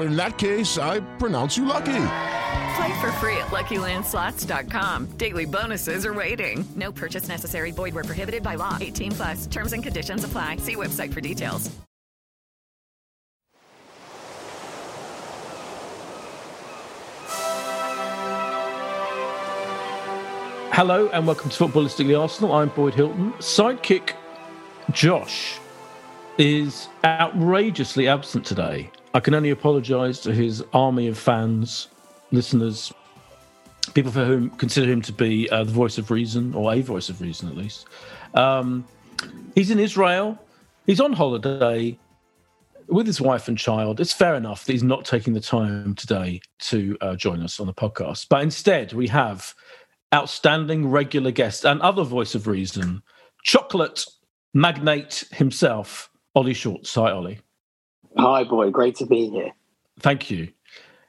In that case, I pronounce you lucky. Play for free at LuckyLandSlots.com. Daily bonuses are waiting. No purchase necessary. Void were prohibited by law. 18 plus. Terms and conditions apply. See website for details. Hello and welcome to Footballistically Arsenal. I'm Boyd Hilton. Sidekick Josh is outrageously absent today. I can only apologise to his army of fans, listeners, people for whom consider him to be uh, the voice of reason, or a voice of reason at least. Um, he's in Israel. He's on holiday with his wife and child. It's fair enough that he's not taking the time today to uh, join us on the podcast. But instead, we have outstanding regular guest and other voice of reason, chocolate magnate himself, Ollie Schultz. Hi, Ollie. Hi, Boyd. Great to be here. Thank you.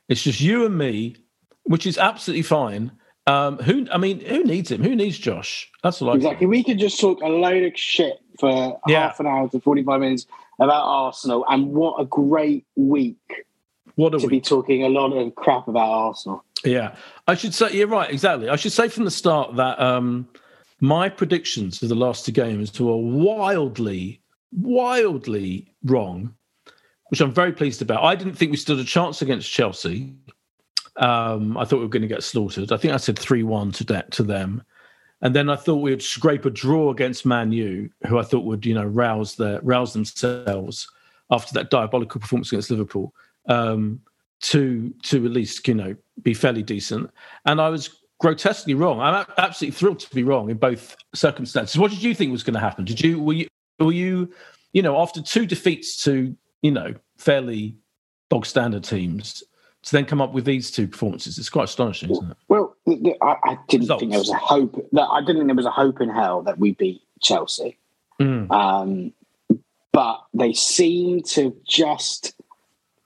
It's just you and me, which is absolutely fine. Um, who? I mean, who needs him? Who needs Josh? That's all I exactly. We could just talk a load of shit for Yeah. half an hour to forty-five minutes about Arsenal, and what a great week What a to be talking a lot of crap about Arsenal. Yeah, I should say you're right. Exactly. I should say from the start that um, my predictions for the last two games were wildly, wildly wrong, which I'm very pleased about. I didn't think we stood a chance against Chelsea. Um, I thought we were going to get slaughtered. I think I said three-one to de- to them, and then I thought we would scrape a draw against Man U, who I thought would you know rouse their rouse themselves after that diabolical performance against Liverpool. Um, to to at least you know be fairly decent. And I was grotesquely wrong. I'm absolutely thrilled to be wrong in both circumstances. What did you think was going to happen? Did you were you were you you know after two defeats to you know fairly bog standard teams to then come up with these two performances? It's quite astonishing, isn't it? Well, I, I didn't Results. think there was a hope. That I didn't think there was a hope in hell that we beat Chelsea. Mm. Um, but they seem to just,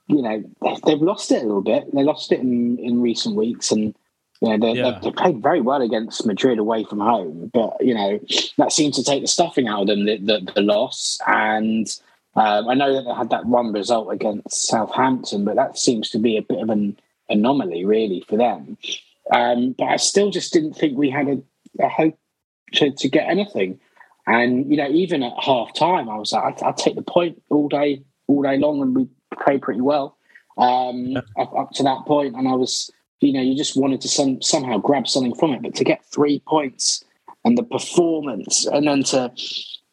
you know, they- they've lost it a little bit. They lost it in, in recent weeks, and you know, they, Yeah. they, they played very well against Madrid away from home. But you know, that seemed to take the stuffing out of them. The, the, the loss, and um, I know that they had that one result against Southampton, but that seems to be a bit of an anomaly, really, for them. Um, but I still just didn't think we had a, a hope to, to get anything. And you know, even at half time, I was like, I'd, I'd take the point all day, all day long, and we played pretty well um, up, up to that point. And I was, you know, you just wanted to some, somehow grab something from it, but to get three points and the performance, and then to,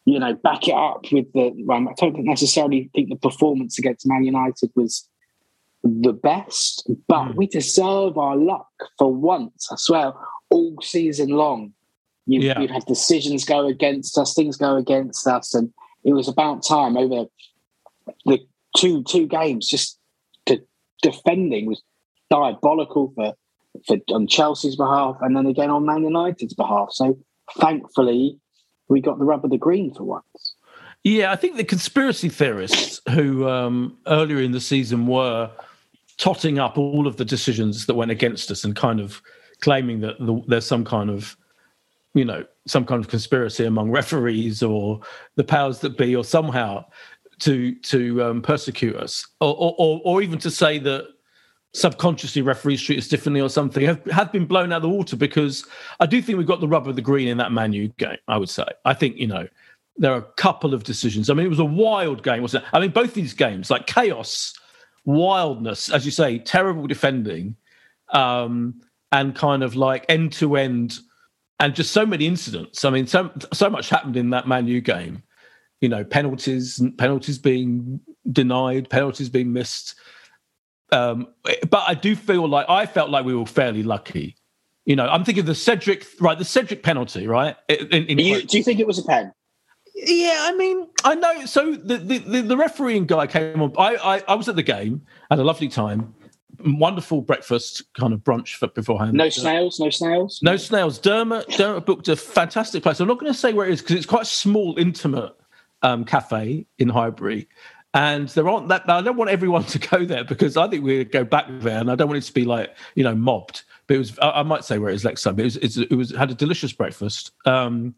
you know, back it up with the. Well, I don't necessarily think the performance against Man United was the best, but mm. we deserve our luck for once. I swear, all season long, you, Yeah. you'd have decisions go against us, things go against us, and it was about time over the two two games. Just the defending was diabolical for for on Chelsea's behalf, and then again on Man United's behalf. So thankfully, we got the rub of the green for once. Yeah, I think the conspiracy theorists who um, earlier in the season were totting up all of the decisions that went against us and kind of claiming that the, there's some kind of, you know, some kind of conspiracy among referees or the powers that be, or somehow to to um, persecute us, or, or or or even to say that subconsciously referees treat us differently or something have, have been blown out of the water because I do think we've got the rub of the green in that Man U game. I would say. I think you know there are a couple of decisions. I mean, it was a wild game, wasn't it? I mean, both these games like chaos, wildness, as you say, terrible defending, um, and kind of like end to end, and just so many incidents. I mean, so so much happened in that Man U game. You know, penalties, penalties being denied, penalties being missed um, but I do feel like I felt like we were fairly lucky. You know, I'm thinking of the Cedric, right? The Cedric penalty, right? In, in you, do you think it was a pen? Yeah, I mean, I know. So the the, the refereeing guy came on. I, I, I was at the game, had a lovely time, wonderful breakfast kind of brunch for, beforehand. No snails, no snails, no snails. Dermot Dermot booked a fantastic place. I'm not going to say where it is because it's quite a small, intimate um, cafe in Highbury, and there aren't that. I don't want everyone to go there because I think we go back there, and I don't want it to be like you know mobbed. But it was. I, I might say where it is next time. It was. it was had a delicious breakfast, um,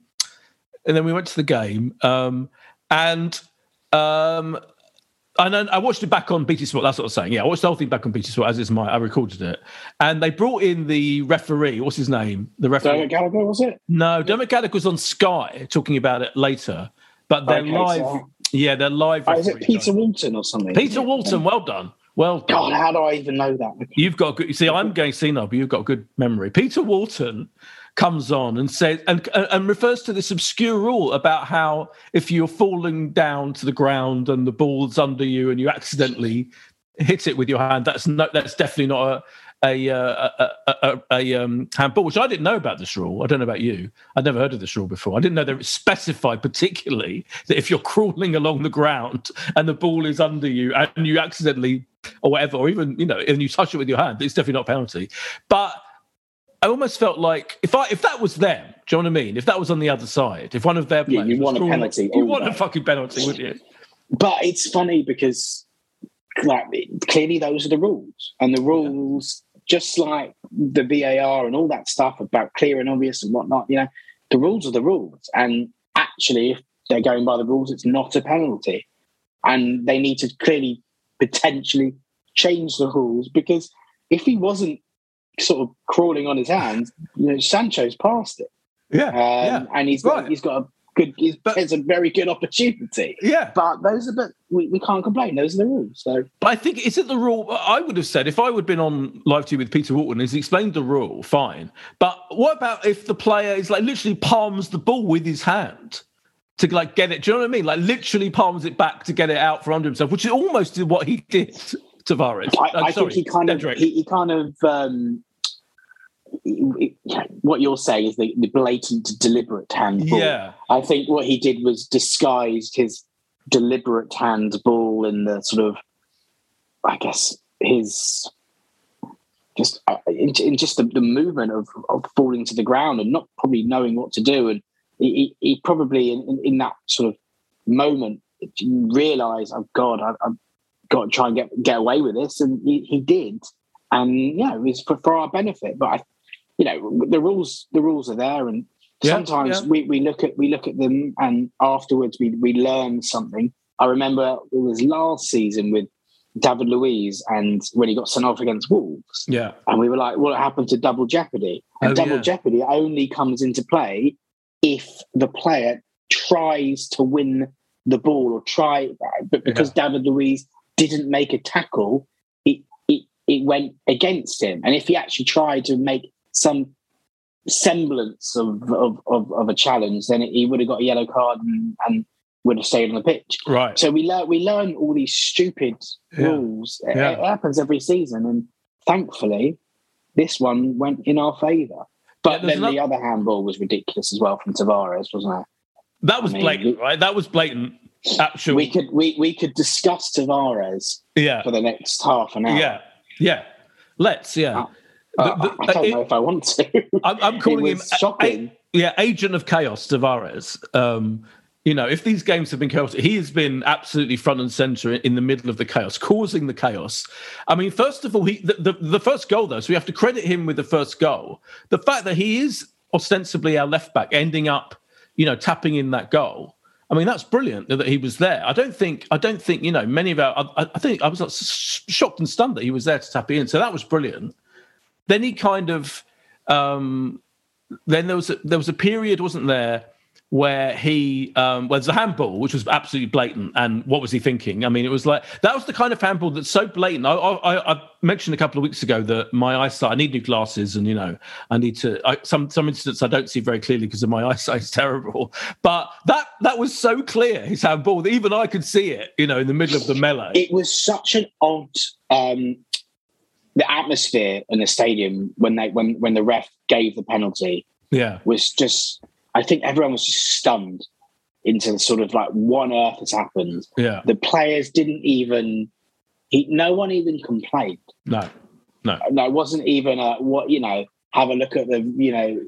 and then we went to the game, um, and um, and I watched it back on BT Sport. That's what I was saying. Yeah, I watched the whole thing back on BT Sport as is my. I recorded it, and they brought in the referee. What's his name? The referee. Dermot Gallagher was it? No, Dermot Gallagher was on Sky talking about it later. But they're okay, live. So yeah, they're live. Oh, is it Peter Walton or something? Peter Walton, well done. Well done. God, how do I even know that? You've got good. You see, I'm going senile, but you've got good memory. Peter Walton comes on and says and and refers to this obscure rule about how if you're falling down to the ground and the ball's under you and you accidentally hit it with your hand, that's no, that's definitely not a a, uh, a, a, a, a um, handball, which I didn't know about this rule. I don't know about you. I'd never heard of this rule before. I didn't know that it specified particularly that if you're crawling along the ground and the ball is under you and you accidentally or whatever, or even you know, and you touch it with your hand, it's definitely not a penalty. But I almost felt like if I if that was them, do you know what I mean? If that was on the other side, if one of their players, yeah, you want a penalty, you want a fucking penalty, would you? But it's funny because like clearly those are the rules, and the rules just like the VAR and all that stuff about clear and obvious and whatnot, you know, the rules are the rules. And actually, if they're going by the rules, it's not a penalty. And they need to clearly potentially change the rules because if he wasn't sort of crawling on his hands, you know, Sancho's passed it. Yeah, um, yeah. and he's got right. he's got a good. But, it's a very good opportunity. Yeah, but those are but we, we can't complain. Those are the rules. So, but I think is it the rule? I would have said if I would have been on live TV with Peter Walton, he's explained the rule, fine. But what about if the player is like literally palms the ball with his hand? To like get it, do you know what I mean? Like literally palms it back to get it out from under himself, which is almost what he did to Tavares. I, I think he kind of he, he kind of um, what you're saying is the, the blatant, deliberate handball. Yeah. I think what he did was disguised his deliberate handball in the sort of, I guess, his just uh, in, in just the, the, movement of, of falling to the ground and not probably knowing what to do. And he, he probably in, in, that sort of moment realized, oh God, I, have got to try and get get away with this, and he, he did. And yeah, it was for, for our benefit. But I you know the rules the rules are there. And yeah, sometimes yeah. we, we look at we look at them and afterwards we we learn something. I remember it was last season with david luiz and when he got sent off against wolves. Yeah. And we were like what happened to double jeopardy? And oh, double yeah. jeopardy only comes into play if the player tries to win the ball or try but because david luiz didn't make a tackle it, it it went against him. And if he actually tried to make some semblance of of, of, of a challenge, then he would have got a yellow card and, and would have stayed on the pitch. Right. So we learn we learn all these stupid yeah. rules. Yeah. It, it, happens every season, and thankfully, this one went in our favour. But yeah, then another... the other handball was ridiculous as well from Tavares, wasn't it? That was I mean, blatant, right? That was blatant. Actually, we could we we could discuss Tavares. Yeah. For the next half an hour. Yeah. Yeah. Let's. Yeah. Uh, uh, the, I don't it, know if I want to. I'm, I'm calling him shocking. A, yeah, agent of chaos, Tavares. Um, you know, if these games have been chaotic, he has been absolutely front and center in the middle of the chaos, causing the chaos. I mean, first of all, he the, the, the first goal though, so we have to credit him with the first goal. The fact that he is ostensibly our left back, ending up, you know, tapping in that goal. I mean, that's brilliant that he was there. I don't think, I don't think, you know, many of our, I, I think I was shocked and stunned that he was there to tap in. So that was brilliant. Then he kind of, um, then there was a, there was a period, wasn't there, where he um well there's a handball which was absolutely blatant and what was he thinking? I mean it was like that was the kind of handball that's so blatant. I i, I mentioned a couple of weeks ago that my eyesight i need new glasses and you know i need to I, some some incidents i don't see very clearly because of my eyesight is terrible. But that that was so clear his handball that even i could see it you know in the middle of the melee. it was such an odd um the atmosphere in the stadium when they when when the ref gave the penalty yeah was just I think everyone was just stunned into sort of like what on earth has happened. Yeah. The players didn't even he, no one even complained. No. No. No, it wasn't even a what, you know, have a look at the, you know,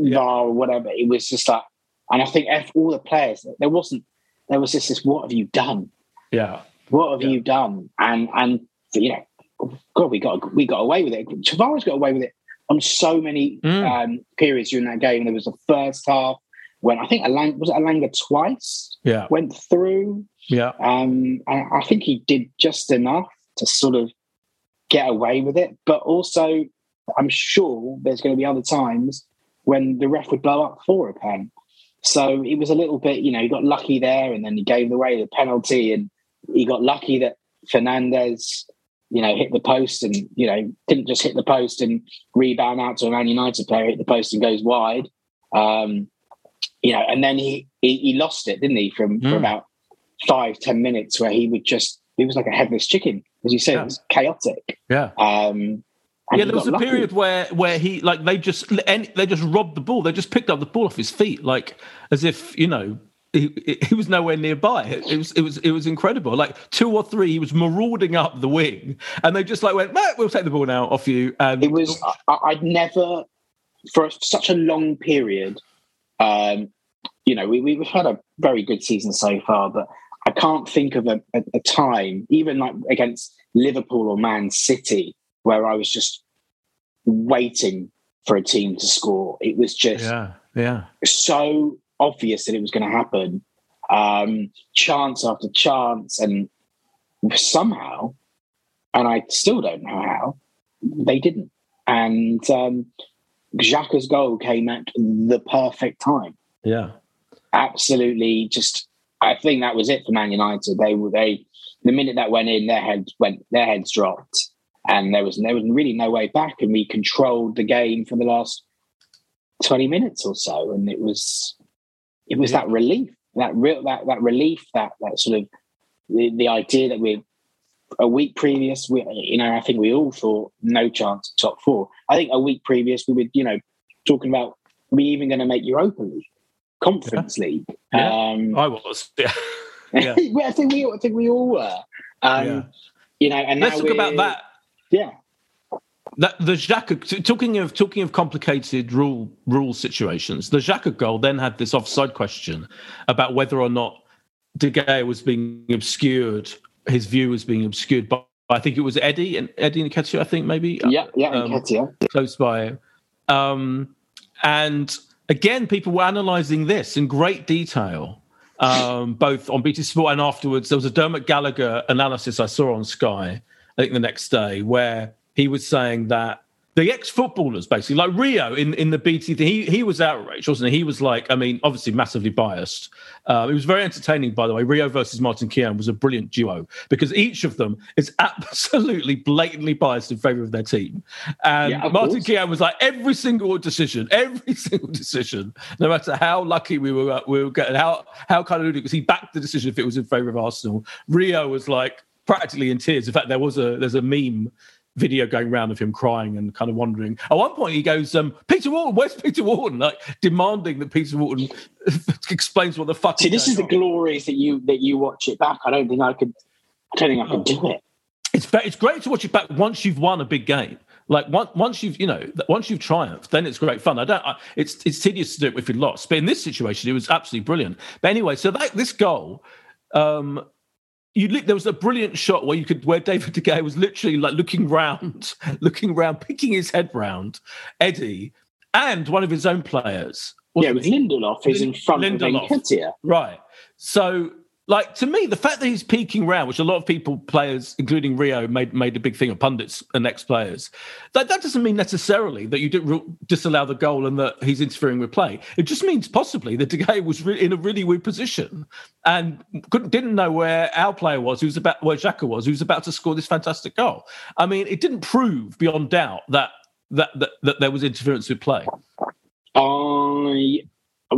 yeah. VAR or whatever. It was just like and I think all the players, there wasn't there was just this, what have you done? Yeah. What have yeah. you done? And and you know, God, we got we got away with it. Tavares got away with it on so many mm. um, periods during that game. There was the first half when I think Alang was it Elanga twice. Yeah, went through. Yeah, um, and I think he did just enough to sort of get away with it. But also, I'm sure there's going to be other times when the ref would blow up for a pen. So it was a little bit, you know, he got lucky there, and then he gave away the penalty, and he got lucky that Fernandes you know, hit the post and, you know, didn't just hit the post and rebound out to a Man United player, hit the post and goes wide. Um, you know, and then he, he, he lost it, didn't he, from mm. for about five, ten minutes where he would just, he was like a headless chicken. As you said, yeah. it was chaotic. Yeah. Um, yeah, there was a lucky. period where where he like they just they just robbed the ball. They just picked up the ball off his feet, like as if you know he, he was nowhere nearby. It was it was it was incredible. Like two or three, he was marauding up the wing, and they just like went, "We'll take the ball now off you." And it was I, I'd never for such a long period. Um, you know, we, we've had a very good season so far, but I can't think of a, a, a time, even like against Liverpool or Man City, where I was just waiting for a team to score. It was just yeah, yeah, so obvious that it was going to happen. Um, chance after chance, and somehow, and I still don't know how, they didn't. And um, Xhaka's goal came at the perfect time. Yeah, absolutely. Just, I think that was it for Man United. They were they the minute that went in, their heads went, their heads dropped, and there was there was really no way back. And we controlled the game for the last twenty minutes or so, and it was it was that relief, that real that that relief, that that sort of the, the idea that we're a week previous, we, you know, I think we all thought no chance of top four. I think a week previous we were, you know, talking about we even going to make Europa League, Conference yeah. League. Yeah. Um, I was. Yeah. yeah. I think we, I think we all were. Um, yeah. You know, and let's talk about that. Yeah. That the Xhaka talking of talking of complicated rule rule situations, the Xhaka goal then had this offside question about whether or not De Gea was being obscured, his view was being obscured by I think it was Eddie and Eddie Nketiah, I think maybe. Yeah, yeah, um, Close by. Um, and again, people were analysing this in great detail, um, both on BT Sport and afterwards. There was a Dermot Gallagher analysis I saw on Sky, I think the next day, where he was saying that the ex-footballers basically like rio in, in the bt thing he, he was outraged wasn't he? He was like i mean obviously massively biased. Um, it was very entertaining by the way. Rio versus martin keown was a brilliant duo because each of them is absolutely blatantly biased in favor of their team. And yeah, martin keown was like every single decision every single decision no matter how lucky we were we were getting how how kind of ludicrous he backed the decision if it was in favor of arsenal. Rio was like practically in tears. In fact there was a there's a meme video going around of him crying and kind of wondering. At one point, he goes, um, "Peter Walton, where's Peter Walton?" Like demanding that Peter Walton explains what the fuck. See, this is the glories that you that you watch it back. I don't think I could. I don't think I could do it. It's it's great to watch it back once you've won a big game. Like once once you've you know once you've triumphed, then it's great fun. I don't. I, it's it's tedious to do it if you lost, but in this situation, it was absolutely brilliant. But anyway, so that this goal. Um, you look there was a brilliant shot where you could where David De Gea was literally like looking round, looking round, picking his head round, Eddie, and one of his own players yeah, with Lindelof is in front Lindelof. of Nketiah. Right. So like to me, the fact that he's peeking round, which a lot of people, players, including Rio, made made a big thing of pundits and ex players, that, that doesn't mean necessarily that you didn't disallow the goal and that he's interfering with play. It just means possibly that De Gea was re- in a really weird position and couldn't didn't know where our player was, who's about where Xhaka was, who was about to score this fantastic goal. I mean, it didn't prove beyond doubt that that that, that there was interference with play. I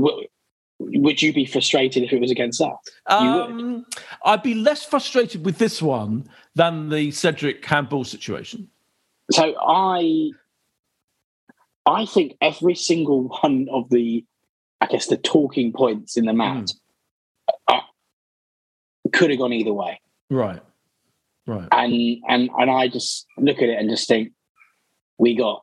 would you be frustrated if it was against that? Um, I'd be less frustrated with this one than the Cedric Campbell situation. So I, I think every single one of the, I guess the talking points in the match, mm. could have gone either way. Right, right. And and and I just look at it and just think we got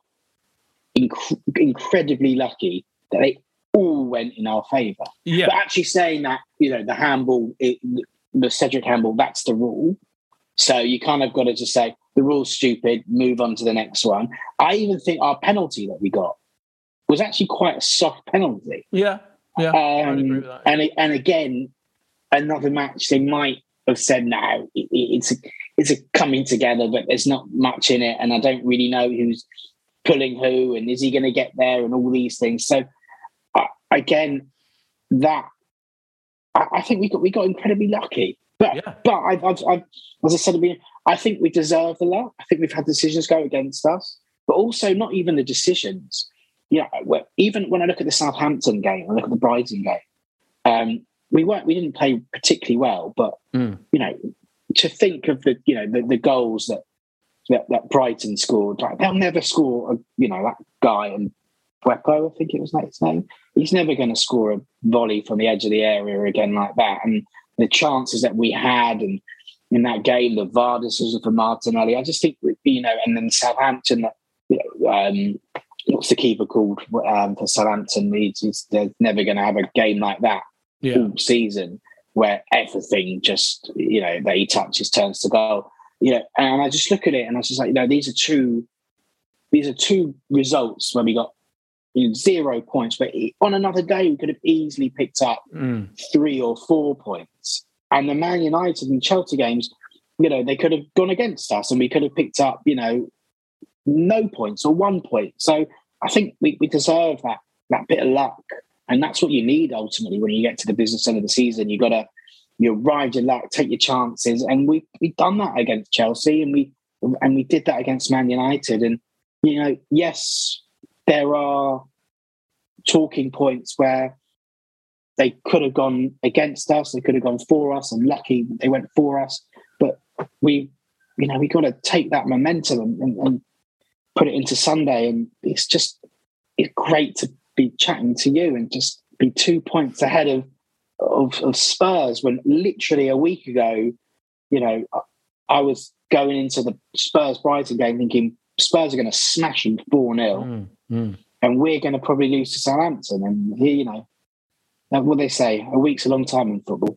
inc- incredibly lucky that they all went in our favour. Yeah. But actually saying that, you know, the handball, it, the Cedric handball, that's the rule. So you kind of got to just say the rule's stupid, move on to the next one. I even think our penalty that we got was actually quite a soft penalty. Yeah, yeah. Um, and and again, another match they might have said now it, it's a, it's a coming together, but there's not much in it, and I don't really know who's pulling who, and is he going to get there, and all these things. So again, that I, I, think we got we got incredibly lucky. But yeah. but I've, I've, I've, as I said, I mean, I think we deserve the luck. I think we've had decisions go against us, but also not even the decisions. Yeah, you know, even when I look at the Southampton game, I look at the Brighton game. Um, we weren't we didn't play particularly well, but mm. you know, to think of the you know the, the goals that, that that Brighton scored, like they'll never score a, you know that guy and Mwepu, I think it was his name. He's never going to score a volley from the edge of the area again like that. And the chances that we had and in that game, the VAR decision for Martinelli, I just think, you know, and then Southampton, um, what's the keeper called um, for Southampton? He's, he's, they're never going to have a game like that yeah. all season where everything just, you know, that he touches turns to goal. You know, and I just look at it and I was just like, you know, these are two, these are two results when we got you know, zero points, but on another day we could have easily picked up mm. three or four points. And the Man United and Chelsea games, you know, they could have gone against us, and we could have picked up, you know, no points or one point. So I think we, we deserve that that bit of luck, and that's what you need ultimately when you get to the business end of the season. You got to you ride your luck, take your chances, and we we've done that against Chelsea, and we and we did that against Man United, and you know, yes, there are talking points where they could have gone against us, they could have gone for us, and lucky they went for us. But we, you know, we got to take that momentum and, and, and put it into Sunday. And it's just it's great to be chatting to you and just be two points ahead of of, of Spurs when literally a week ago, you know, I was going into the Spurs Brighton game thinking Spurs are going to smash them 4 0. Mm. And we're going to probably lose to Southampton. And here, you know, what they say, a week's a long time in football.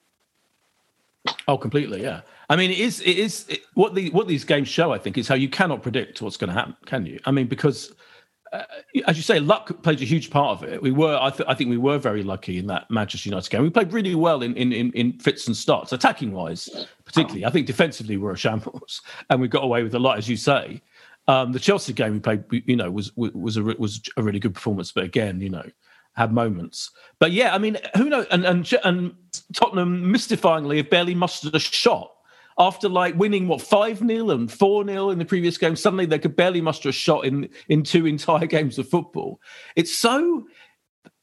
Oh, completely, yeah. I mean, it is. It is it, what the what these games show. I think is how you cannot predict what's going to happen. Can you? I mean, because uh, as you say, luck played a huge part of it. We were, I, th- I, think, we were very lucky in that Manchester United game. We played really well in in in, in fits and starts, attacking wise, particularly. I think defensively we we're a shambles, and we got away with a lot, as you say. Um, the Chelsea game we played, you know, was was a was a really good performance, but again, you know, had moments. But yeah, I mean, who knows? And and and Tottenham mystifyingly have barely mustered a shot after like winning what five 0 and four 0 in the previous game. Suddenly they could barely muster a shot in in two entire games of football. It's so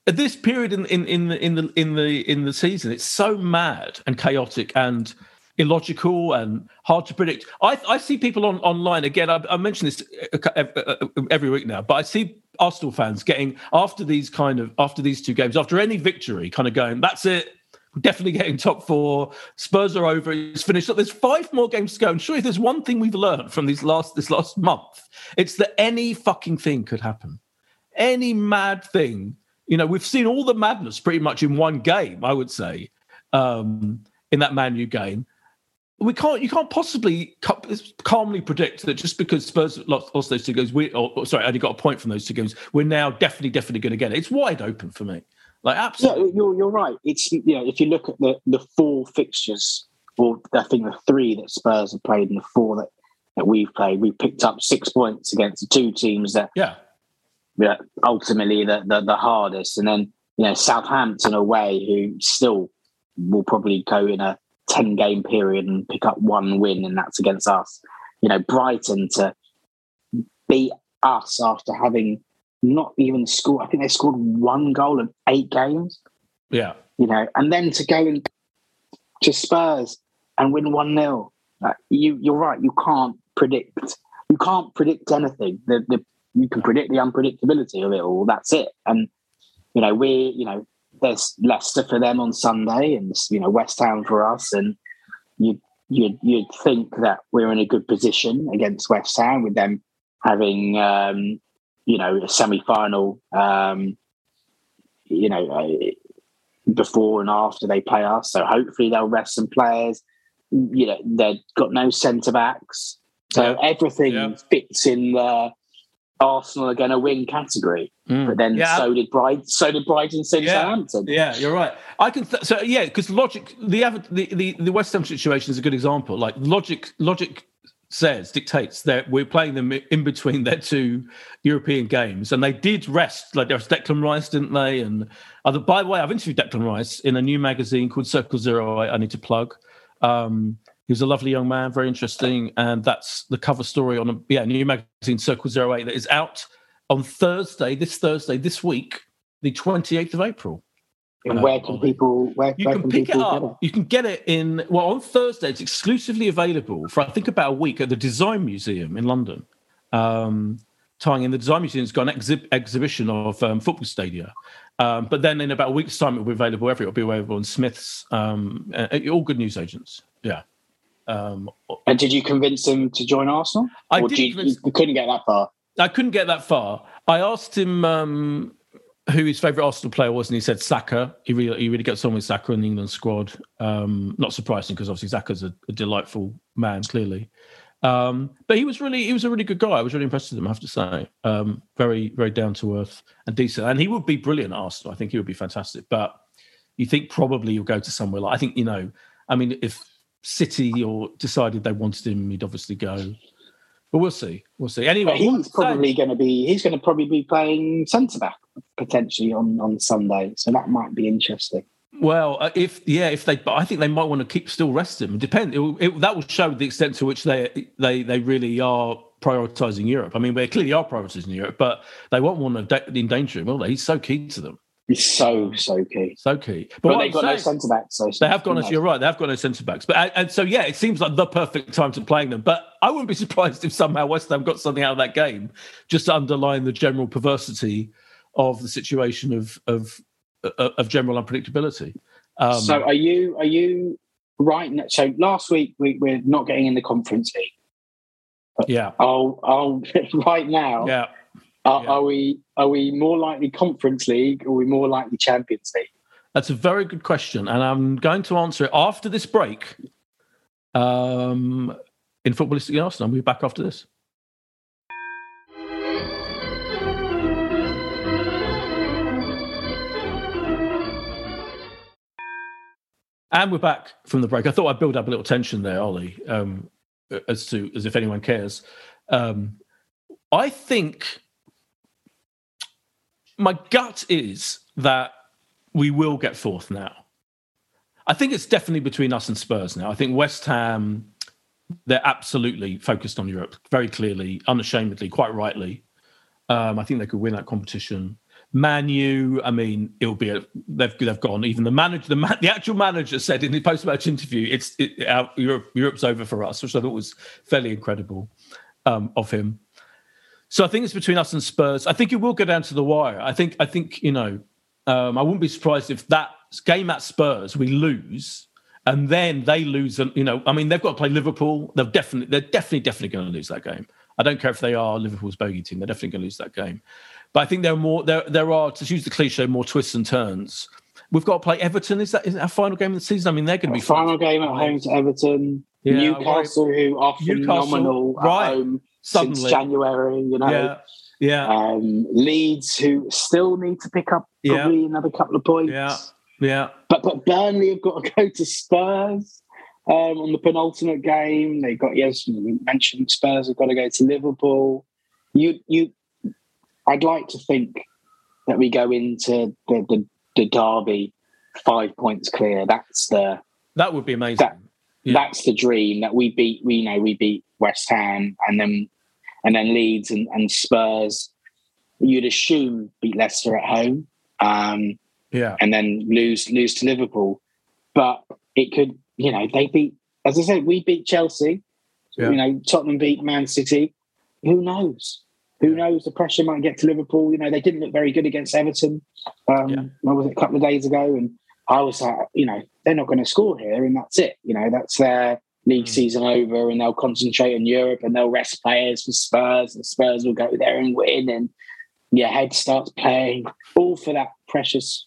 at this period in in in the in the in the in the season, it's so mad and chaotic and illogical and hard to predict. I, I see people on online again. I, I mention this every week now, but I see Arsenal fans getting after these kind of after these two games, after any victory, kind of going, "That's it." Definitely getting top four. Spurs are over. It's finished. There's five more games to go. And surely there's one thing we've learned from these last this last month. It's that any fucking thing could happen. Any mad thing. You know, we've seen all the madness pretty much in one game, I would say, um, in that Man U game we can't you can't possibly calmly predict that just because Spurs lost, those two games, we or, sorry, only got a point from those two games, we're now definitely definitely going to get it. It's wide open for me. Like absolutely. Yeah, you're you're right. It's you know if you look at the the four fixtures, or I think the three that Spurs have played and the four that that we've played, we picked up six points against the two teams that yeah. yeah ultimately the, the the hardest, and then you know Southampton away, who still will probably go in a ten game period and pick up one win, and that's against us. You know Brighton to beat us after having not even scored. I think they scored one goal in eight games. Yeah. You know, and then to go in to Spurs and win one 0 like, you you're right. You can't predict. You can't predict anything. The, the you can predict the unpredictability of it all. That's it. And you know, we you know, there's Leicester for them on Sunday, and you know, West Ham for us, and you you'd, you'd think that we're in a good position against West Ham with them having um, you know a semi-final um, you know uh, before and after they play us. So hopefully they'll rest some players. You know they've got no centre backs so everything Yeah. fits in the Arsenal are going to win category but then Mm. Yeah. so did Brighton so did Brighton so did Yeah. Southampton Yeah, you're right. I can th- so yeah, because logic the, the the the West Ham situation is a good example. Like logic logic says dictates that we're playing them in between their two European games, and they did rest. Like there was Declan Rice, didn't they? And other, by the way, I've interviewed Declan Rice in a new magazine called Circle Zero. I, I need to plug. Um, he was a lovely young man, very interesting, and that's the cover story on a yeah new magazine Circle Zero Eight that is out on Thursday, this Thursday, this week, the twenty eighth of April. and Uh, where can people where, You where can pick it up. You can get it in well on Thursday. It's exclusively available for I think about a week at the Design Museum in London. Um, tying in the Design Museum's got an exhi- exhibition of um, football stadia. Um, but then in about a week's time, it'll be available everywhere. It'll be available on Smiths, um, uh, all good news agents. Yeah. Um, and did you convince him to join Arsenal I did you, convince- you couldn't get that far I couldn't get that far. I asked him um, who his favourite Arsenal player was, and he said Saka. He really, he really gets on with Saka in the England squad. Um, not surprising because obviously Saka's a, a delightful man, clearly. Um, but he was really, he was a really good guy. I was really impressed with him. I have to say, um, very, very down to earth and decent. And he would be brilliant at Arsenal. I think he would be fantastic. But you think probably he'll go to somewhere like I think you know. I mean, if City or decided they wanted him, he'd obviously go. But we'll see. We'll see. Anyway, But he's probably going to be he's going to probably be playing centre back potentially on on Sunday, so that might be interesting. Well, uh, if yeah, if they, but I think they might want to keep still rest him. It depends. It, it, that will show the extent to which they they they really are prioritizing Europe. I mean, they clearly are prioritizing Europe, but they won't want to endanger him, will they? He's so key to them, He's so so key. so key. But, But they've I'm got no saying- centre back, so They have gone. us. You're right. They have got no centre backs, but and, so yeah, it seems like the perfect time to playing them. But I wouldn't be surprised if somehow West Ham got something out of that game, just to underline the general perversity of the situation of of of, of general unpredictability. Um, so are you are you right? now- So last week we, we're not getting in the conference league. yeah, Oh, oh, right now, yeah. are, yeah. are we are we more likely conference league or are we more likely Champions League? That's a very good question, and I'm going to answer it after this break. Um, in footballistic Arsenal, we'll be back after this. And we're back from the break. I thought I'd build up a little tension there, Ollie, um, as to as if anyone cares. Um, I think my gut is that we will get fourth now. I think it's definitely between us and Spurs now. I think West Ham, they're absolutely focused on Europe, very clearly, unashamedly, quite rightly. Um, I think they could win that competition. Man U, I mean, it'll be a, they've they've gone. Even the manager, the man, the actual manager said in the post-match interview, "It's it, our, Europe, Europe's over for us," which I thought was fairly incredible um, of him. So I think it's between us and Spurs. I think it will go down to the wire. I think I think you know um, I wouldn't be surprised if that game at Spurs we lose, and then they lose. And you know, I mean, they've got to play Liverpool. They're definitely they're definitely definitely going to lose that game. I don't care if they are Liverpool's bogey team. They're definitely going to lose that game. But I think there are more. There there are to use the cliche more twists and turns. We've got to play Everton. Is that is that our final game of the season? I mean, they're going to be Final game at home to Everton, Yeah, Newcastle, who are Newcastle, phenomenal right. home Suddenly. since January. You know, Yeah, Yeah. Um, Leeds, who still need to pick up probably Yeah. another couple of points. Yeah. Yeah. But but Burnley have got to go to Spurs um, on the penultimate game. They got yes, mentioned Spurs have got to go to Liverpool. You you, I'd like to think that we go into the the, the derby five points clear. That's the That would be amazing. That- Yeah. that's the dream that we beat. We know we beat West Ham and then and then Leeds and, and Spurs. You'd assume beat Leicester at home. Um, yeah. and then lose lose to Liverpool. But it could, you know, they beat. As I said, we beat Chelsea. Yeah. You know, Tottenham beat Man City. Who knows? Who knows? The pressure might get to Liverpool. You know, they didn't look very good against Everton. Um, Yeah. What was it? A couple of days ago, and I was like, you know, they're not going to score here, and that's it. You know, that's their league Mm. season over, and they'll concentrate on Europe, and they'll rest players for Spurs, and Spurs will go there and win, and your head starts playing all for that precious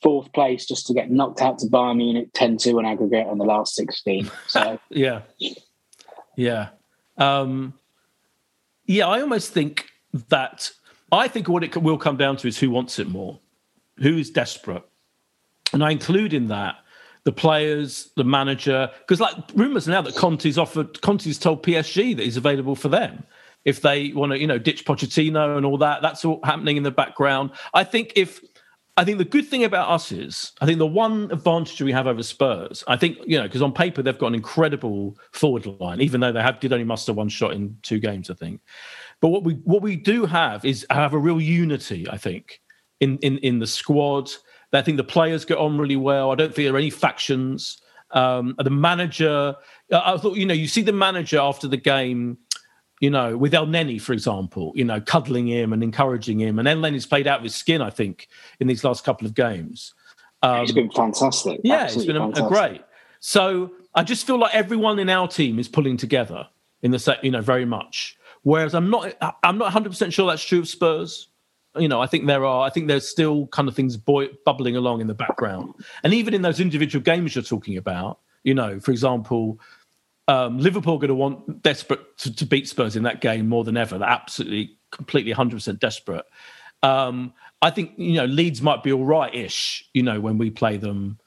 fourth place just to get knocked out to Bayern Munich 10-2 on aggregate on the last 16. So Yeah. Yeah. Um, yeah, I almost think that I think what it will come down to is who wants it more, who is desperate. And I include in that the players, the manager, because like rumors now that Conte's offered, Conte's told PSG that he's available for them if they want to, you know, ditch Pochettino and all that. That's all happening in the background. I think if I think the good thing about us is, I think the one advantage we have over Spurs, I think, you know, because on paper they've got an incredible forward line, even though they have did only muster one shot in two games, I think. But what we what we do have is have a real unity, I think, in in in the squad. I think the players get on really well. I don't think there are any factions. Um, the manager, I thought, you know, you see the manager after the game you know, with Elneny, for example, you know, cuddling him and encouraging him. And Elneny's played out of his skin, I think, in these last couple of games. Um, it's been fantastic. yeah, it's Absolutely been a, a great. So I just feel like everyone in our team is pulling together in the set, you know, very much. Whereas I'm not, I'm not 100 percent sure that's true of Spurs. You know, I think there are, I think there's still kind of things bubbling along in the background, and even in those individual games you're talking about, you know, for example, um, Liverpool are going to want desperate to, to beat Spurs in that game more than ever. They're absolutely, completely, hundred percent desperate. Um, I think you know Leeds might be all right-ish. You know when we play them,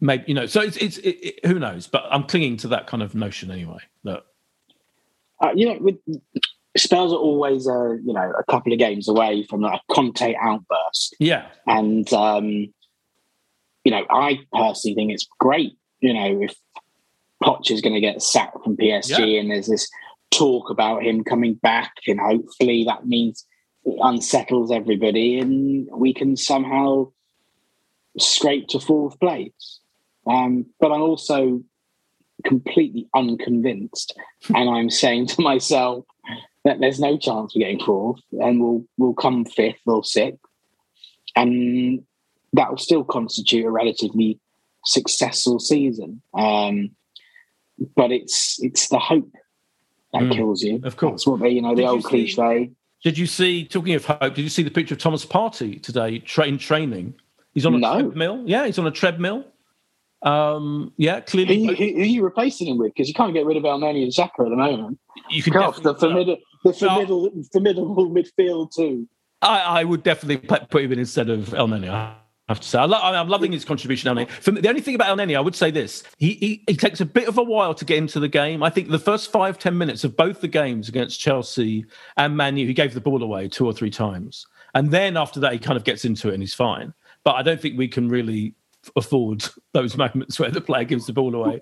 maybe you know. So it's it's it, it, who knows? But I'm clinging to that kind of notion anyway. That Uh, you know, with Spurs are always, uh, you know, a couple of games away from a Conte outburst. yeah, And, um, you know, I personally think it's great, you know, if Poch is going to get sacked from PSG and there's this talk about him coming back and hopefully that means it unsettles everybody and we can somehow scrape to fourth place. Um, but I'm also completely unconvinced and I'm saying to myself that there's no chance we're getting fourth and we'll, we'll come fifth or sixth and that will still constitute a relatively successful season. Um, but it's it's the hope that Mm, kills you. of course. That's what they, you know, the Did you old see- cliche. Did you see? Talking of hope, did you see the picture of Thomas Partey today? Train training. He's on a No. treadmill. Yeah, he's on a treadmill. Um, yeah, Who, clearly you- who, who are you replacing him with? Because you can't get rid of Elneny and Xhaka at the moment. you can. God, the definitely- formidable, the formidable, formidable midfield too. I, I would definitely put him in instead of Elneny. I have to say, I lo- I'm loving his contribution. Elneny. For me, the only thing about Elneny, I would say this: he, he he takes a bit of a while to get into the game. I think the first five ten minutes of both the games against Chelsea and Man U, he gave the ball away two or three times, and then after that, he kind of gets into it and he's fine. But I don't think we can really afford those moments where the player gives the ball away.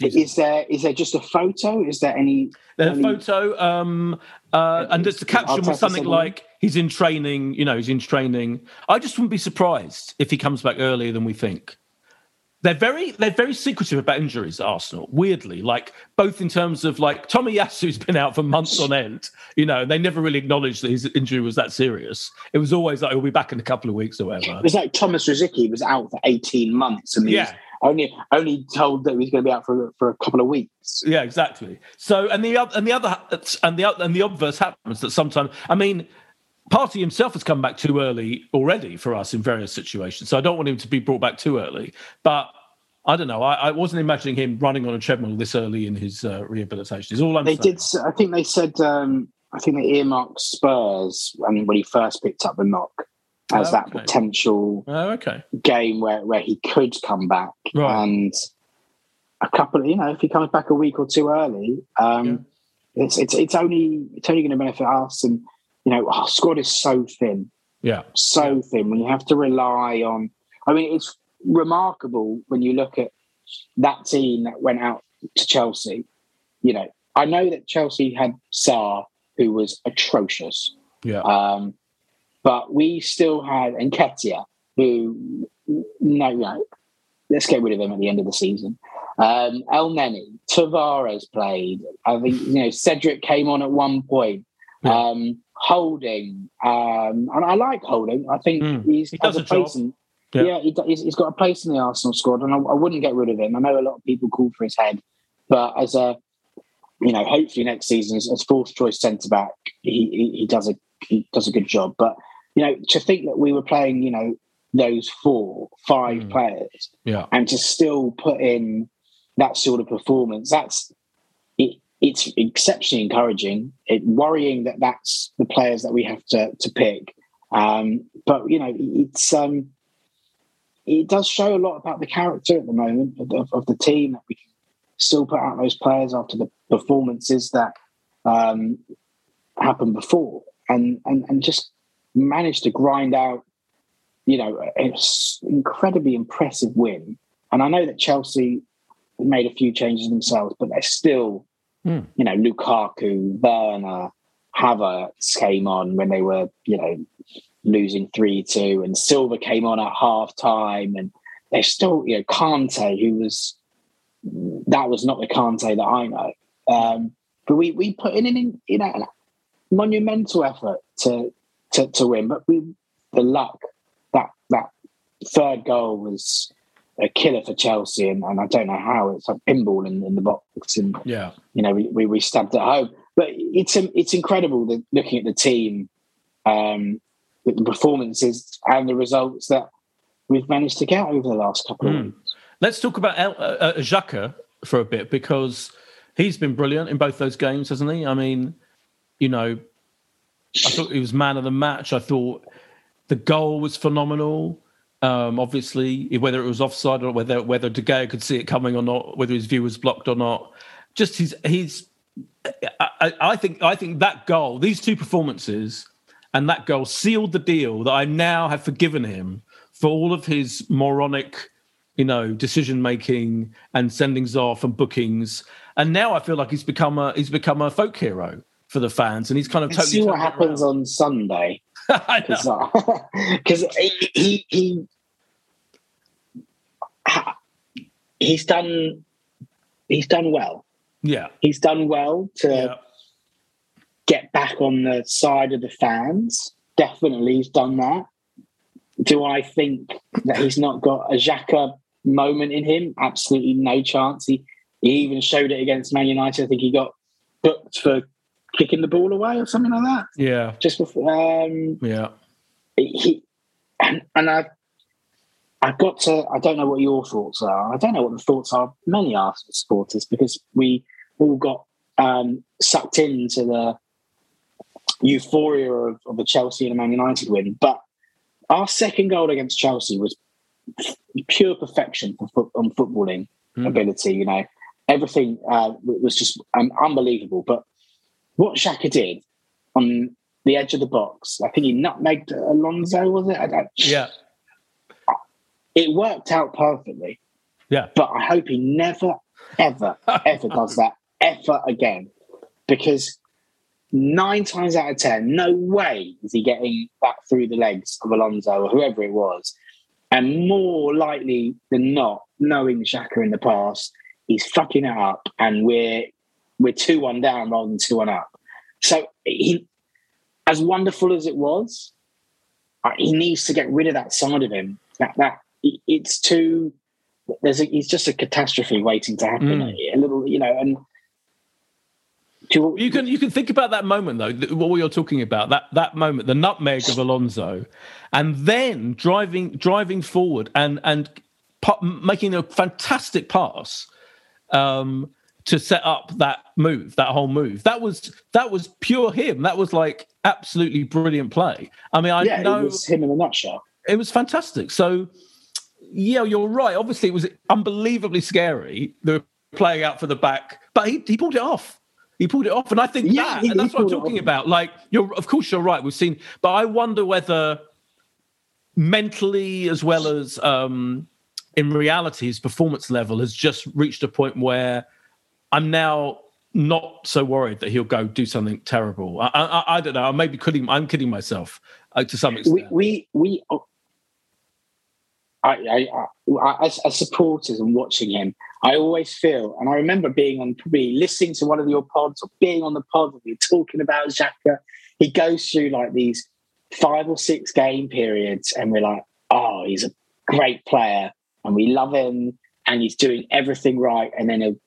Is there is there just a photo? Is there any? the any- photo, um, uh, and just the caption was something like he's in training. You know, he's in training. I just wouldn't be surprised if he comes back earlier than we think. They're very they're very secretive about injuries at Arsenal. Weirdly, like both in terms of like Tomiyasu's been out for months on end. You know, and they never really acknowledged that his injury was that serious. It was always like he'll be back in a couple of weeks or whatever. It was like Thomas Rosicky was out for eighteen months, and Yeah. only only told that he was going to be out for for a couple of weeks. Yeah, exactly. So, and the and the other and the and the obverse happens that sometimes. I mean, Partey himself has come back too early already for us in various situations. So I don't want him to be brought back too early. But I don't know. I, I wasn't imagining him running on a treadmill this early in his uh, rehabilitation. Is all I'm They saying. did. I think they said um, I think they earmarked Spurs when when he first picked up the knock as Oh, that okay. potential Oh, okay. game where, where he could come back. Right. And a couple, you know, if he comes back a week or two early, um, it's it's it's only it's only going to benefit us. And you know, our squad is so thin, Yeah. so thin. When you have to rely on, I mean, it's remarkable when you look at that team that went out to Chelsea. You know, I know that Chelsea had Sarr, who was atrocious. Yeah. Um, but we still had Nketiah, who no, no, let's get rid of him at the end of the season. Um, Elneny, Tavares played. I think you know Cedric came on at one point. Yeah. Um, Holding, um, and I like Holding. I think Mm. he's He has does a a job. place in. Yeah. Yeah, he, he's, he's got a place in the Arsenal squad, and I, I wouldn't get rid of him. I know a lot of people call for his head, but as a you know, hopefully next season as, fourth choice centre back, he, he he does a he does a good job. But you know, to think that we were playing, you know, those four, five Mm. players, Yeah. and to still put in that sort of performance, that's it's exceptionally encouraging. It worrying that that's the players that we have to to pick. Um, but you know, it's um, it does show a lot about the character at the moment of, of, the team that we can still put out those players after the performances that um, happened before, and and and just manage to grind out, you know, an incredibly impressive win. And I know that Chelsea made a few changes themselves, but they're still, Hmm. you know, Lukaku, Werner, Havertz came on when they were, you know, losing 3 2, and Silva came on at half time. And they're still, you know, Kante, who was, that was not the Kante that I know. Um, but we, we put in an, you know, a monumental effort to, to, to win, but we, the luck, that, that third goal was a killer for Chelsea, and, and I don't know how it's a pinball in, in the box, and Yeah. you know we, we, we stabbed it home. But it's it's incredible that looking at the team, um, with the performances and the results that we've managed to get over the last couple of Mm. weeks. Let's talk about El, uh, uh, Xhaka for a bit because he's been brilliant in both those games, hasn't he? I mean, you know, I thought he was man of the match. I thought the goal was phenomenal. Um, obviously, whether it was offside or whether whether De Gea could see it coming or not, whether his view was blocked or not, just he's he's. I, I- think I think that goal, these two performances, and that goal sealed the deal that I now have forgiven him for all of his moronic, you know, decision making and sendings off and bookings. And now I feel like he's become a he's become a folk hero for the fans, and he's kind of totally see what happens around. on Sunday. because he, he he he's done he's done well. Yeah, He's done well to yeah, get back on the side of the fans. Definitely, he's done that. Do I think that he's not got a Xhaka moment in him? Absolutely no chance. He, he even showed it against Man United. I think he got booked for kicking the ball away or something like that. yeah, Just before, um, yeah. he and, and I, I've got to. I don't know what your thoughts are. I don't know what the thoughts are of many Arsenal supporters because we all got um, sucked into the euphoria of, of the Chelsea and the Man United win. But our second goal against Chelsea was pure perfection for foot, on footballing Mm. ability. You know, everything uh, was just um, unbelievable. But what Xhaka did on the edge of the box, I think he nutmegged Alonso, was it? I don't, Yeah, It worked out perfectly. yeah, But I hope he never, ever, ever does that ever again. Because nine times out of ten, no way is he getting back through the legs of Alonso or whoever it was. And more likely than not, knowing Xhaka in the past, he's fucking it up and we're we're two one down rather than two one up. So he as wonderful as it was, uh, he needs to get rid of that side of him. That that it's too there's a, he's just a catastrophe waiting to happen. Mm. A little, you know, and You can you can think about that moment though, th- what you're talking about that that moment, the nutmeg of Alonso, and then driving driving forward and and making a fantastic pass um, to set up that move, that whole move. That was that was pure him. That was like absolutely brilliant play. I mean, I yeah, know it was him in a nutshell. it was fantastic. So, yeah, you're right. Obviously, it was unbelievably scary. They were playing out for the back, but he, he pulled it off. He pulled it off, and I think Yeah, that, he- and that's what I'm talking about. Like, you're of course you're right. We've seen, but I wonder whether mentally as well as um, in reality, his performance level has just reached a point where I'm now not so worried that he'll go do something terrible. I, I, I don't know. I may be kidding. I'm kidding myself uh, to some extent. we we we I, I, I as, as supporters and watching him, I always feel, and I remember being on probably listening to one of your pods or being on the pod and were talking about Xhaka. He goes through like these five or six game periods, and we're like, oh, he's a great player, and we love him, and he's doing everything right, and then he'll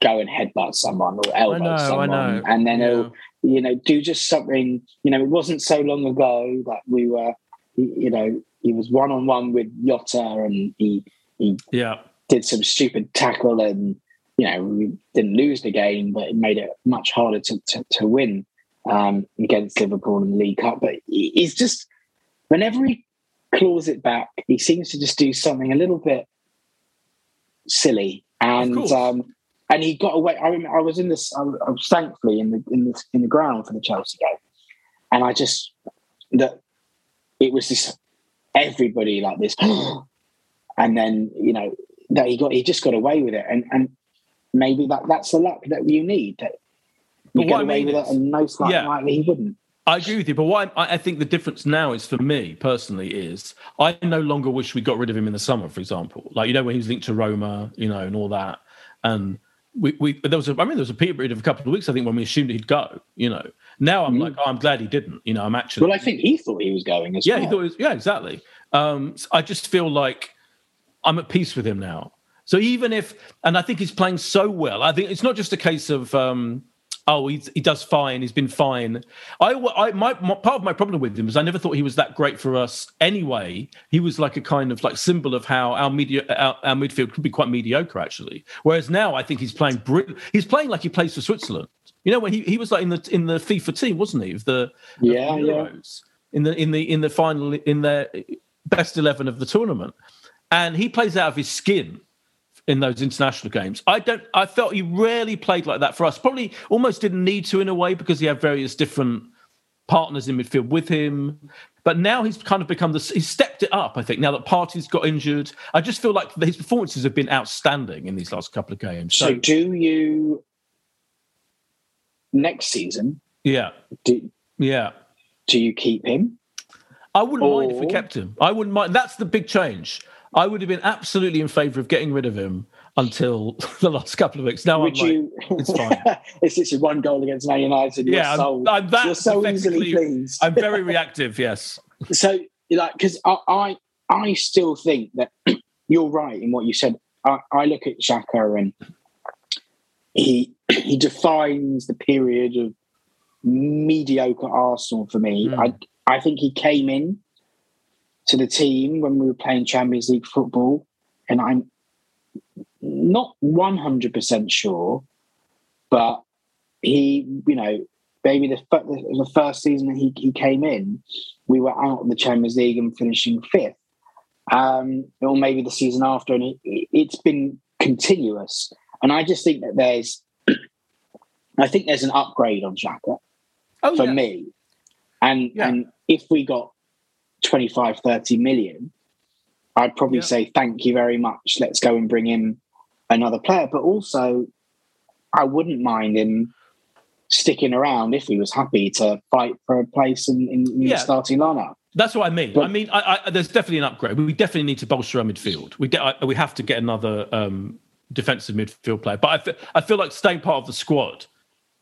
go and headbutt someone or elbow know, someone, and then he'll Yeah. you know, do just something. You know, it wasn't so long ago that we were, you know, he was one on one with Jota and he he yeah. did some stupid tackle and you know we didn't lose the game, but it made it much harder to to, to win um, against Liverpool in the League Cup. But he's just whenever he claws it back, he seems to just do something a little bit silly and. Um, and he got away. I, remember, I was in this. I was, thankfully in the in the in the ground for the Chelsea game, and I just that it was this everybody like this, and then you know that he got he just got away with it, and and maybe that that's the luck that you need. That you get I away mean with is- it, and most likely yeah. he wouldn't. I agree with you, but what I, I think the difference now is for me personally is I no longer wish we got rid of him in the summer, for example. Like you know when he was linked to Roma, you know, and all that, and we, we there was a, I mean there was a period of a couple of weeks I think when we assumed he'd go. You know, now I'm like, oh, I'm glad he didn't. You know, I'm actually Well, I think he thought he was going as yeah, well. he thought it was, yeah, exactly. Um, so I just feel like I'm at peace with him now. So even if, and I think he's playing so well, I think it's not just a case of, um, oh, he's, he does fine, he's been fine. I, I my, my part of my problem with him is I never thought he was that great for us anyway. He was like a kind of like symbol of how our media, our, our midfield could be quite mediocre actually. Whereas now I think he's playing brilliant. He's playing like he plays for Switzerland. You know when he, he was like in the in the FIFA team, wasn't he? Of the of the Yeah, yeah. In the in the in the final in their best eleven of the tournament, and he plays out of his skin in those international games. I don't. I felt he rarely played like that for us. Probably almost didn't need to in a way because he had various different partners in midfield with him. But now he's kind of become the. He's stepped it up. I think now that Partey's got injured, I just feel like his performances have been outstanding in these last couple of games. So, So, do you next season? yeah, Do, yeah. do you keep him? I wouldn't mind if we kept him. I wouldn't mind. That's the big change. I would have been absolutely in favour of getting rid of him until the last couple of weeks. Now Would I'm like, it's fine. it's literally one goal against Man United. You're yeah, so, I'm, I'm that you're so easily pleased. I'm very reactive. Yes, so like because I, I I still think that you're right in what you said. I, I look at Xhaka and he he defines the period of mediocre Arsenal for me. Mm. I I think he came in to the team when we were playing Champions League football, and I'm not one hundred percent sure, but he you know maybe the, the first season that he, he came in, we were out of the Champions League and finishing fifth. Um, or maybe the season after, and it, it's been continuous. And I just think that there's, I think there's an upgrade on Xhaka oh for yeah. me. And Yeah. and if we got 25, 30 million, I'd probably Yeah. say thank you very much. Let's go and bring in another player. But also, I wouldn't mind him sticking around if he was happy to fight for a place in, in, in Yeah. the starting lineup. That's what I mean. But- I mean, I, I, there's definitely an upgrade. We definitely need to bolster our midfield. We get, I, we have to get another um, defensive midfield player. But I feel, I feel like staying part of the squad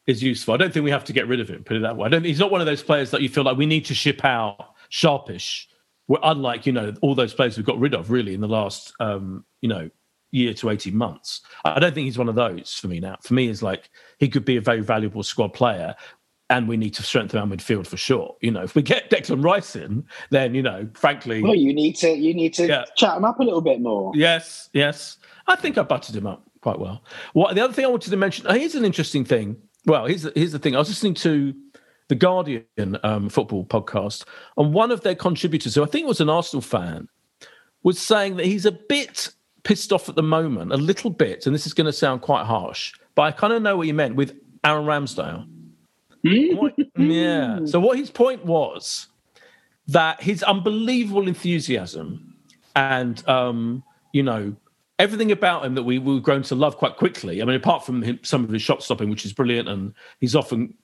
is useful. I don't think we have to get rid of him. Put it that way. I don't. He's not one of those players that you feel like we need to ship out sharpish. We're unlike you know all those players we've got rid of really in the last um, you know year to 18 months. I don't think he's one of those for me now. For me, is like he could be a very valuable squad player, and we need to strengthen our midfield for sure. You know, if we get Declan Rice in, then you know, frankly, Well, you need to you need to Yeah. chat him up a little bit more. yes, yes, I think I buttered him up. quite well. What the other thing I wanted to mention? uh, Here's an interesting thing. Well, here's the, here's the thing. I was listening to the Guardian um, football podcast, and one of their contributors, who I think was an Arsenal fan, was saying that he's a bit pissed off at the moment, a little bit, and this is going to sound quite harsh, but I kind of know what he meant with Aaron Ramsdale. What- yeah. So what his point was that his unbelievable enthusiasm and um, you know everything about him that we we've grown to love quite quickly. I mean, apart from him, some of his shot stopping, which is brilliant, and he's often,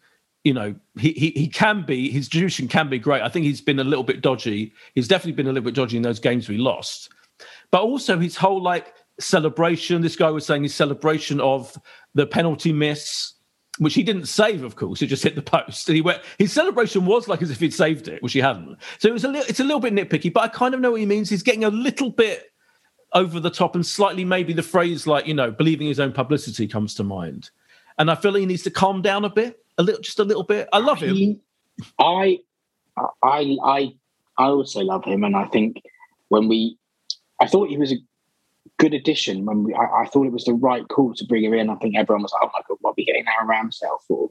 you know, he, he he can be his distribution can be great. I think he's been a little bit dodgy. He's definitely been a little bit dodgy in those games we lost, but also his whole like celebration. This guy was saying his celebration of the penalty miss. Which he didn't save, of course. It just hit the post. And he went. His celebration was like as if he'd saved it, which he hadn't. So it was a little. It's a little bit nitpicky, but I kind of know what he means. He's getting a little bit over the top and slightly maybe the phrase like you know believing his own publicity comes to mind and i feel he needs to calm down a bit a little just a little bit i love him I, I, I, I also love him, and I think when we, I thought he was a good addition. When we, I, I thought it was the right call to bring him in. I think everyone was like, "Oh my god, what are we getting Aaron Ramsdale for?"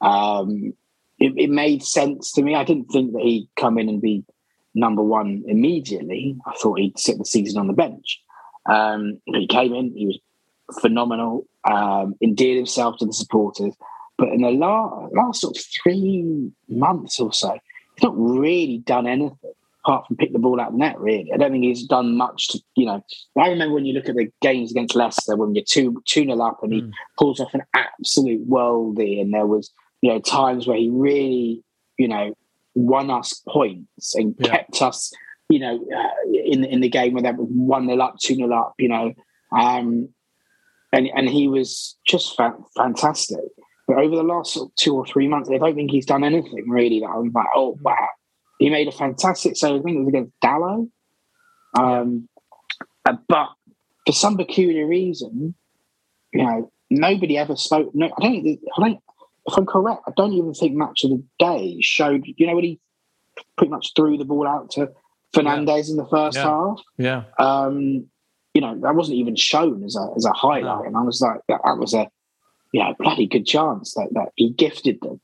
Um, it, it made sense to me. I didn't think that he'd come in and be number one immediately. I thought he'd sit the season on the bench. Um, he came in, he was phenomenal, um, endeared himself to the supporters. But in the last, last sort of three months or so, he's not really done anything apart from pick the ball out of the net, really. I don't think he's done much to, you know. I remember when you look at the games against Leicester when you're 2 2 nil up and he pulls off an absolute worldie, and there was, you know, times where he really, you know, won us points and Yeah. kept us, you know, uh, in in the game where they were one nil up, two nil up, you know, um, and and he was just fa- fantastic. But over the last sort of two or three months, I don't think he's done anything really that I'm like, oh wow. He made a fantastic save. I think it was against Dalot. Um, uh, but for some peculiar reason, you know, nobody ever spoke. No, I don't. I don't. If I'm correct, I don't even think match of the day showed. You know when he pretty much threw the ball out to Fernandes in the first Yeah. half. yeah Um, you know that wasn't even shown as a as a highlight, No. and I was like, that, that was a yeah bloody good chance that that he gifted them.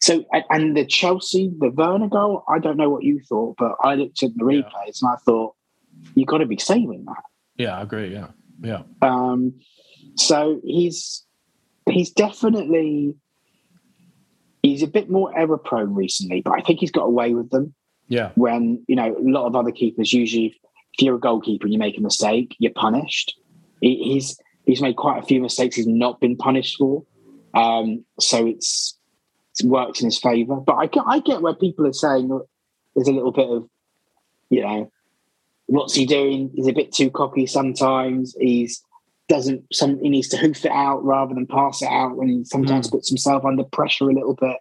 So and, and the Chelsea the Werner goal, I don't know what you thought, but I looked at the Yeah. replays and I thought you've got to be saving that. yeah i agree yeah yeah Um, so he's he's definitely he's a bit more error prone recently, but I think he's got away with them. yeah When you know a lot of other keepers usually, if you're a goalkeeper and you make a mistake, you're punished. He, he's he's made quite a few mistakes he's not been punished for, um, so it's it's worked in his favour. But I get I get where people are saying there's a little bit of you know what's he doing? He's a bit too cocky sometimes. He's doesn't some he needs to hoof it out rather than pass it out when he sometimes puts himself under pressure a little bit.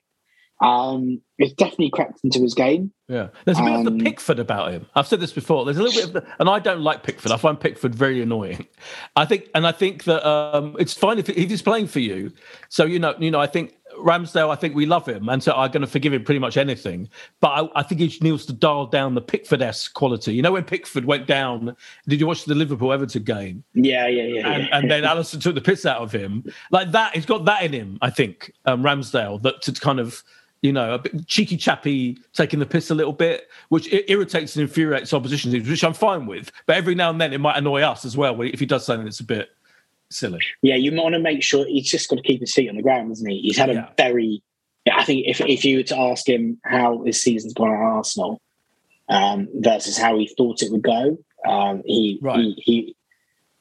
Um, it's definitely crept into his game. yeah there's a bit of Um, the pickford about him i've said this before there's a little bit of the and i don't like pickford i find pickford very annoying i think and i think that um it's fine if, if he's playing for you so you know you know i think Ramsdale, I think we love him, and so I'm going to forgive him pretty much anything. But I, I think he needs to dial down the Pickford-esque quality. You know, when Pickford went down, did you watch the Liverpool Everton game? Yeah, yeah, yeah. and, and then Alisson took the piss out of him. Like that, he's got that in him. I think um, Ramsdale that to kind of you know a bit cheeky chappy taking the piss a little bit, which irritates and infuriates opposition teams, which I'm fine with. But every now and then it might annoy us as well if he does something that's a bit silly. Yeah, you want to make sure he's just got to keep his feet on the ground, isn't he? He's had a very. I think if if you were to ask him how his season's gone at Arsenal um, versus how he thought it would go, um, he, Right. he he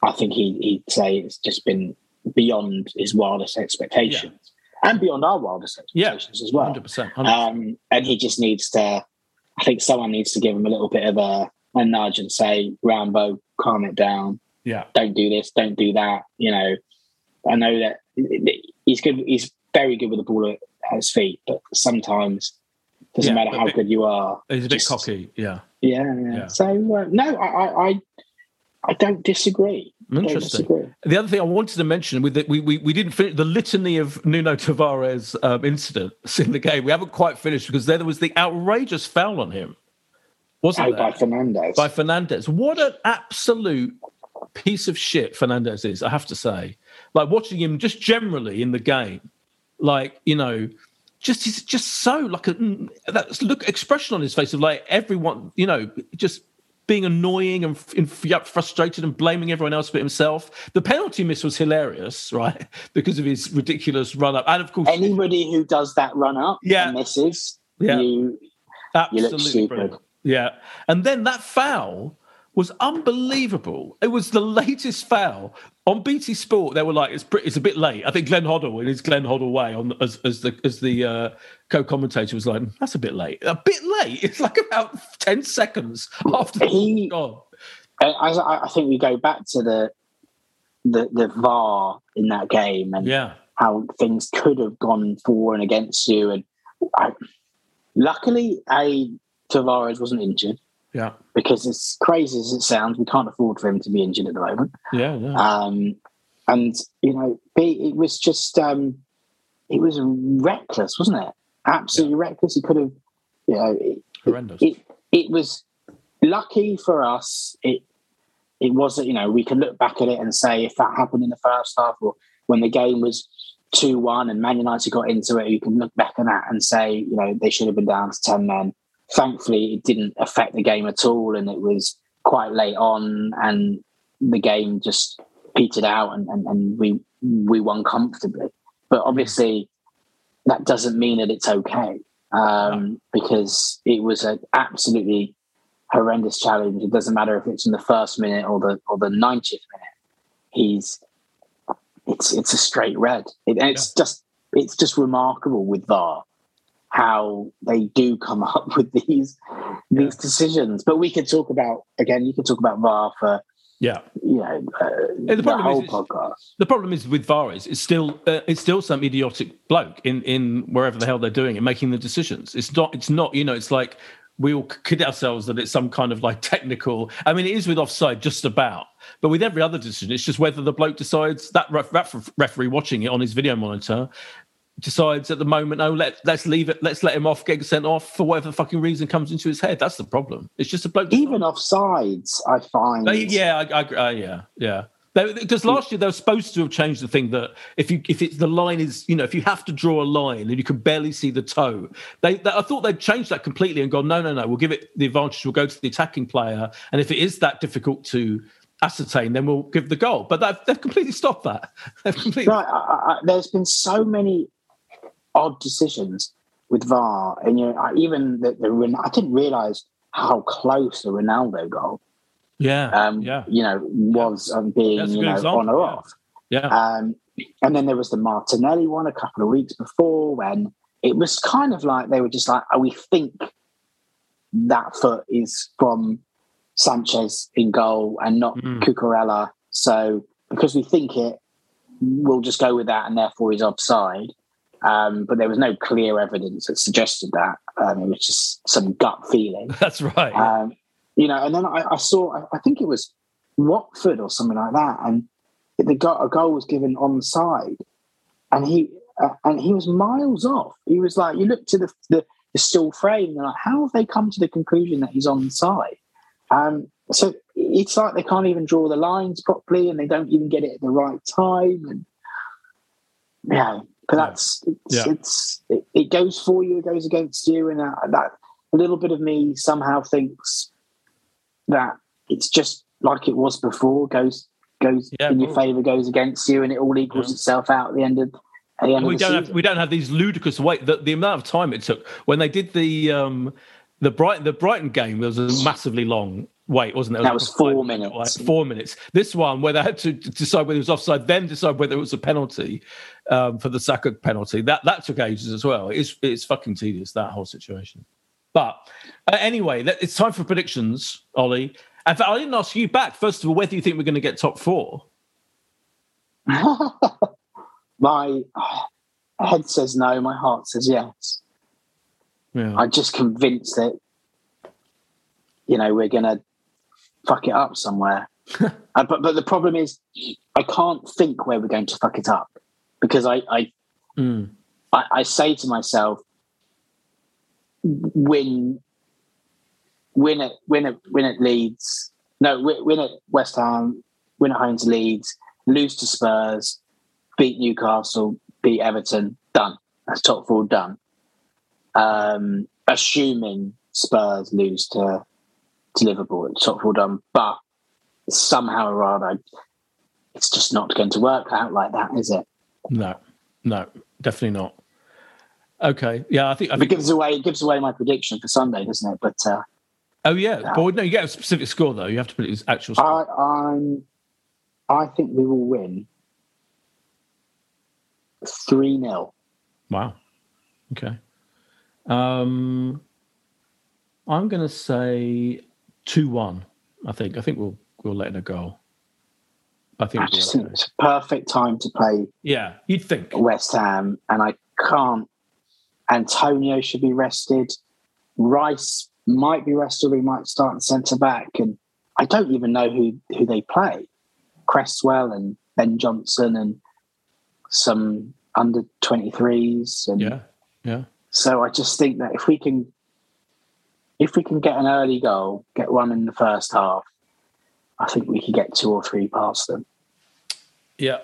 I think he he'd say it's just been beyond his wildest expectations and beyond our wildest Yeah, expectations as well. hundred percent. Um, and he just needs to. I think someone needs to give him a little bit of a, a nudge and say, "Rambo, calm it down." Yeah, don't do this, don't do that. You know, I know that he's good. He's very good with the ball at, his feet, but sometimes it doesn't Yeah, matter how bit- good you are. he's a bit just- cocky. Yeah, Yeah, yeah. Yeah. So uh, no, I, I, I, don't disagree. I don't Interesting. disagree. The other thing I wanted to mention with the, we, we we didn't finish the litany of Nuno Tavares um, incidents in the game. We haven't quite finished because there was the outrageous foul on him, wasn't Oh, there? by Fernandes. by Fernandes. What an absolute piece of shit Fernandes is, I have to say. like watching him just generally in the game, like you know, just he's just so like a that look expression on his face of like everyone, you know, just being annoying and f- frustrated and blaming everyone else but himself. The penalty miss was hilarious, right? Because of his ridiculous run up, and of course, anybody who does that run up, yeah, misses, yeah, you, absolutely you look stupid. Brilliant. Yeah, and then that foul was unbelievable. It was the latest foul on BT Sport. They were like, "It's pretty, it's a bit late." I think Glenn Hoddle, in his Glenn Hoddle way, on as, as the as the uh, co-commentator was like, "That's a bit late. A bit late. It's like about ten seconds after he gone." I, I think we go back to the the the VAR in that game and yeah. how things could have gone for and against you. And I, luckily, a Tavares wasn't injured. Yeah. Because as crazy as it sounds, we can't afford for him to be injured at the moment. Yeah. yeah. Um, and you know, it was just um, it was reckless, wasn't it? Absolutely yeah. reckless. He could have, you know, it, horrendous. It, it was lucky for us. It it wasn't. You know, we can look back at it and say if that happened in the first half or when the game was two one and Man United got into it, you can look back on that and say, you know, they should have been down to ten men thankfully it didn't affect the game at all and it was quite late on and the game just petered out and, and, and we we won comfortably. But obviously that doesn't mean that it's okay um, because it was an absolutely horrendous challenge. It doesn't matter if it's in the first minute or the or the 90th minute he's it's it's a straight red. It, it's yeah. just it's just remarkable with VAR how they do come up with these these decisions. But we could talk about again. You could talk about VAR for yeah, you know, uh, the, the whole is, podcast. The problem is with VAR is it's still uh, it's still some idiotic bloke in in wherever the hell they're doing it, making the decisions. It's not it's not you know it's like we all kid ourselves that it's some kind of like technical. I mean, it is with offside just about, but with every other decision, it's just whether the bloke decides that ref, ref, referee watching it on his video monitor decides at the moment, oh, let let's leave it, let's let him off, get sent off for whatever fucking reason comes into his head. That's the problem. It's just a bloke. Even off offsides, I find. They, yeah, I, I, uh, yeah, yeah. Because last year they were supposed to have changed the thing that if you if it's the line is you know if you have to draw a line and you can barely see the toe, they, they I thought they'd changed that completely and gone no no no we'll give it the advantage we'll go to the attacking player and if it is that difficult to ascertain, then we'll give the goal. But they've, they've completely stopped that. They've completely. Right, I, I, there's been so many odd decisions with VAR, and you know, I, even the, the I didn't realize how close the Ronaldo goal, yeah, um, yeah, you know, was um, being you know example. on or yeah. off, yeah. Um, and then there was the Martinelli one a couple of weeks before when it was kind of like they were just like, oh, we think that foot is from Sanchez in goal and not mm. Cucurella. So because we think it, we'll just go with that, and therefore he's offside. Um, but there was no clear evidence that suggested that. Um, it was just some gut feeling. That's right. Um, you know, and then I, I, saw, I think it was Watford or something like that, and the goal, a goal was given on side, and he uh, and he was miles off. He was like, you look to the the, the still frame, and like, how have they come to the conclusion that he's on side? Um, so it's like they can't even draw the lines properly, and they don't even get it at the right time, and yeah, but that's it's, yeah. it's it, it, goes for you, it goes against you, and that a little bit of me somehow thinks that it's just like it was before. Goes goes yeah, in your favour, goes against you, and it all equals yeah. itself out at the end of. At the end we don't have we don't have these ludicrous wait the, the amount of time it took when they did the um the Brighton the Brighton game was a massively long wait, wasn't it? it that was, was four minutes. Like four minutes. This one, where they had to decide whether it was offside, then decide whether it was a penalty um, for the Saka penalty. That that took ages as well. It's it's fucking tedious that whole situation. But uh, anyway, it's time for predictions, Ollie. In fact, I didn't ask you back first of all whether you think we're going to get top four. my head says no. My heart says yes. Yeah. I'm just convinced that you know we're going to fuck it up somewhere. uh, but but the problem is, I can't think where we're going to fuck it up because I I, mm. I, I say to myself, win, win it, win it, win it Leeds. No, win, win at West Ham, win at home to Leeds, lose to Spurs, beat Newcastle, beat Everton, done. That's top four done. Um, assuming Spurs lose to to Liverpool, top four done. But somehow or other, it's just not going to work out like that, is it? No, no, definitely not. Okay, yeah, I think I It gives away it gives away my prediction for Sunday, doesn't it? But uh, Oh yeah, but no, you get a specific score though. You have to put it as actual. Score. I I'm I think we will win three 0 Wow. Okay. Um, I'm going to say two one. I think. I think we'll we'll let in a goal. I think. I just think it's a perfect time to play Yeah, you'd think. West Ham, and I can't. Antonio should be rested. Rice might be rested. We might start in centre back, and I don't even know who who they play. Cresswell and Ben Johnson and some under twenty threes, and Yeah, yeah. so I just think that if we can, if we can get an early goal, get one in the first half, I think we could get two or three past them. Yeah.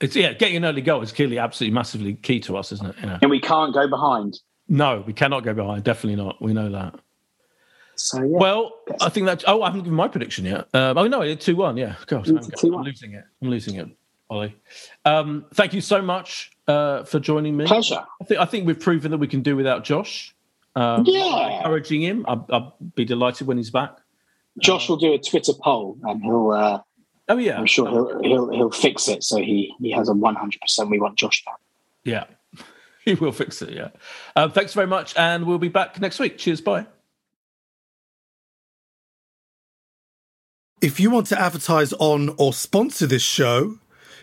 It's yeah, getting an early goal is clearly absolutely massively key to us, isn't it? Yeah. And we can't go behind. No, we cannot go behind. Definitely not. We know that. So yeah. Well, I think that. Oh, I haven't given my prediction yet. Um, oh no, it's two one. Yeah, God, I'm, 2-1. I'm losing it. I'm losing it, Ollie. Um, thank you so much uh, for joining me. pleasure. I think I think we've proven that we can do without Josh. Um, Yeah. encouraging him. I'll, I'll be delighted when he's back. Josh will do a Twitter poll, and he'll. Uh, Oh yeah, I'm sure he'll, he'll he'll fix it so he he has a 100. percent We want Josh back. Yeah, he will fix it. Yeah. Um, thanks very much, and we'll be back next week. Cheers. Bye. If you want to advertise on or sponsor this show,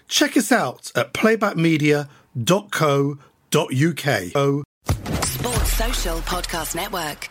check us out at playbackmedia.co.uk. Oh, Sports Social Podcast Network.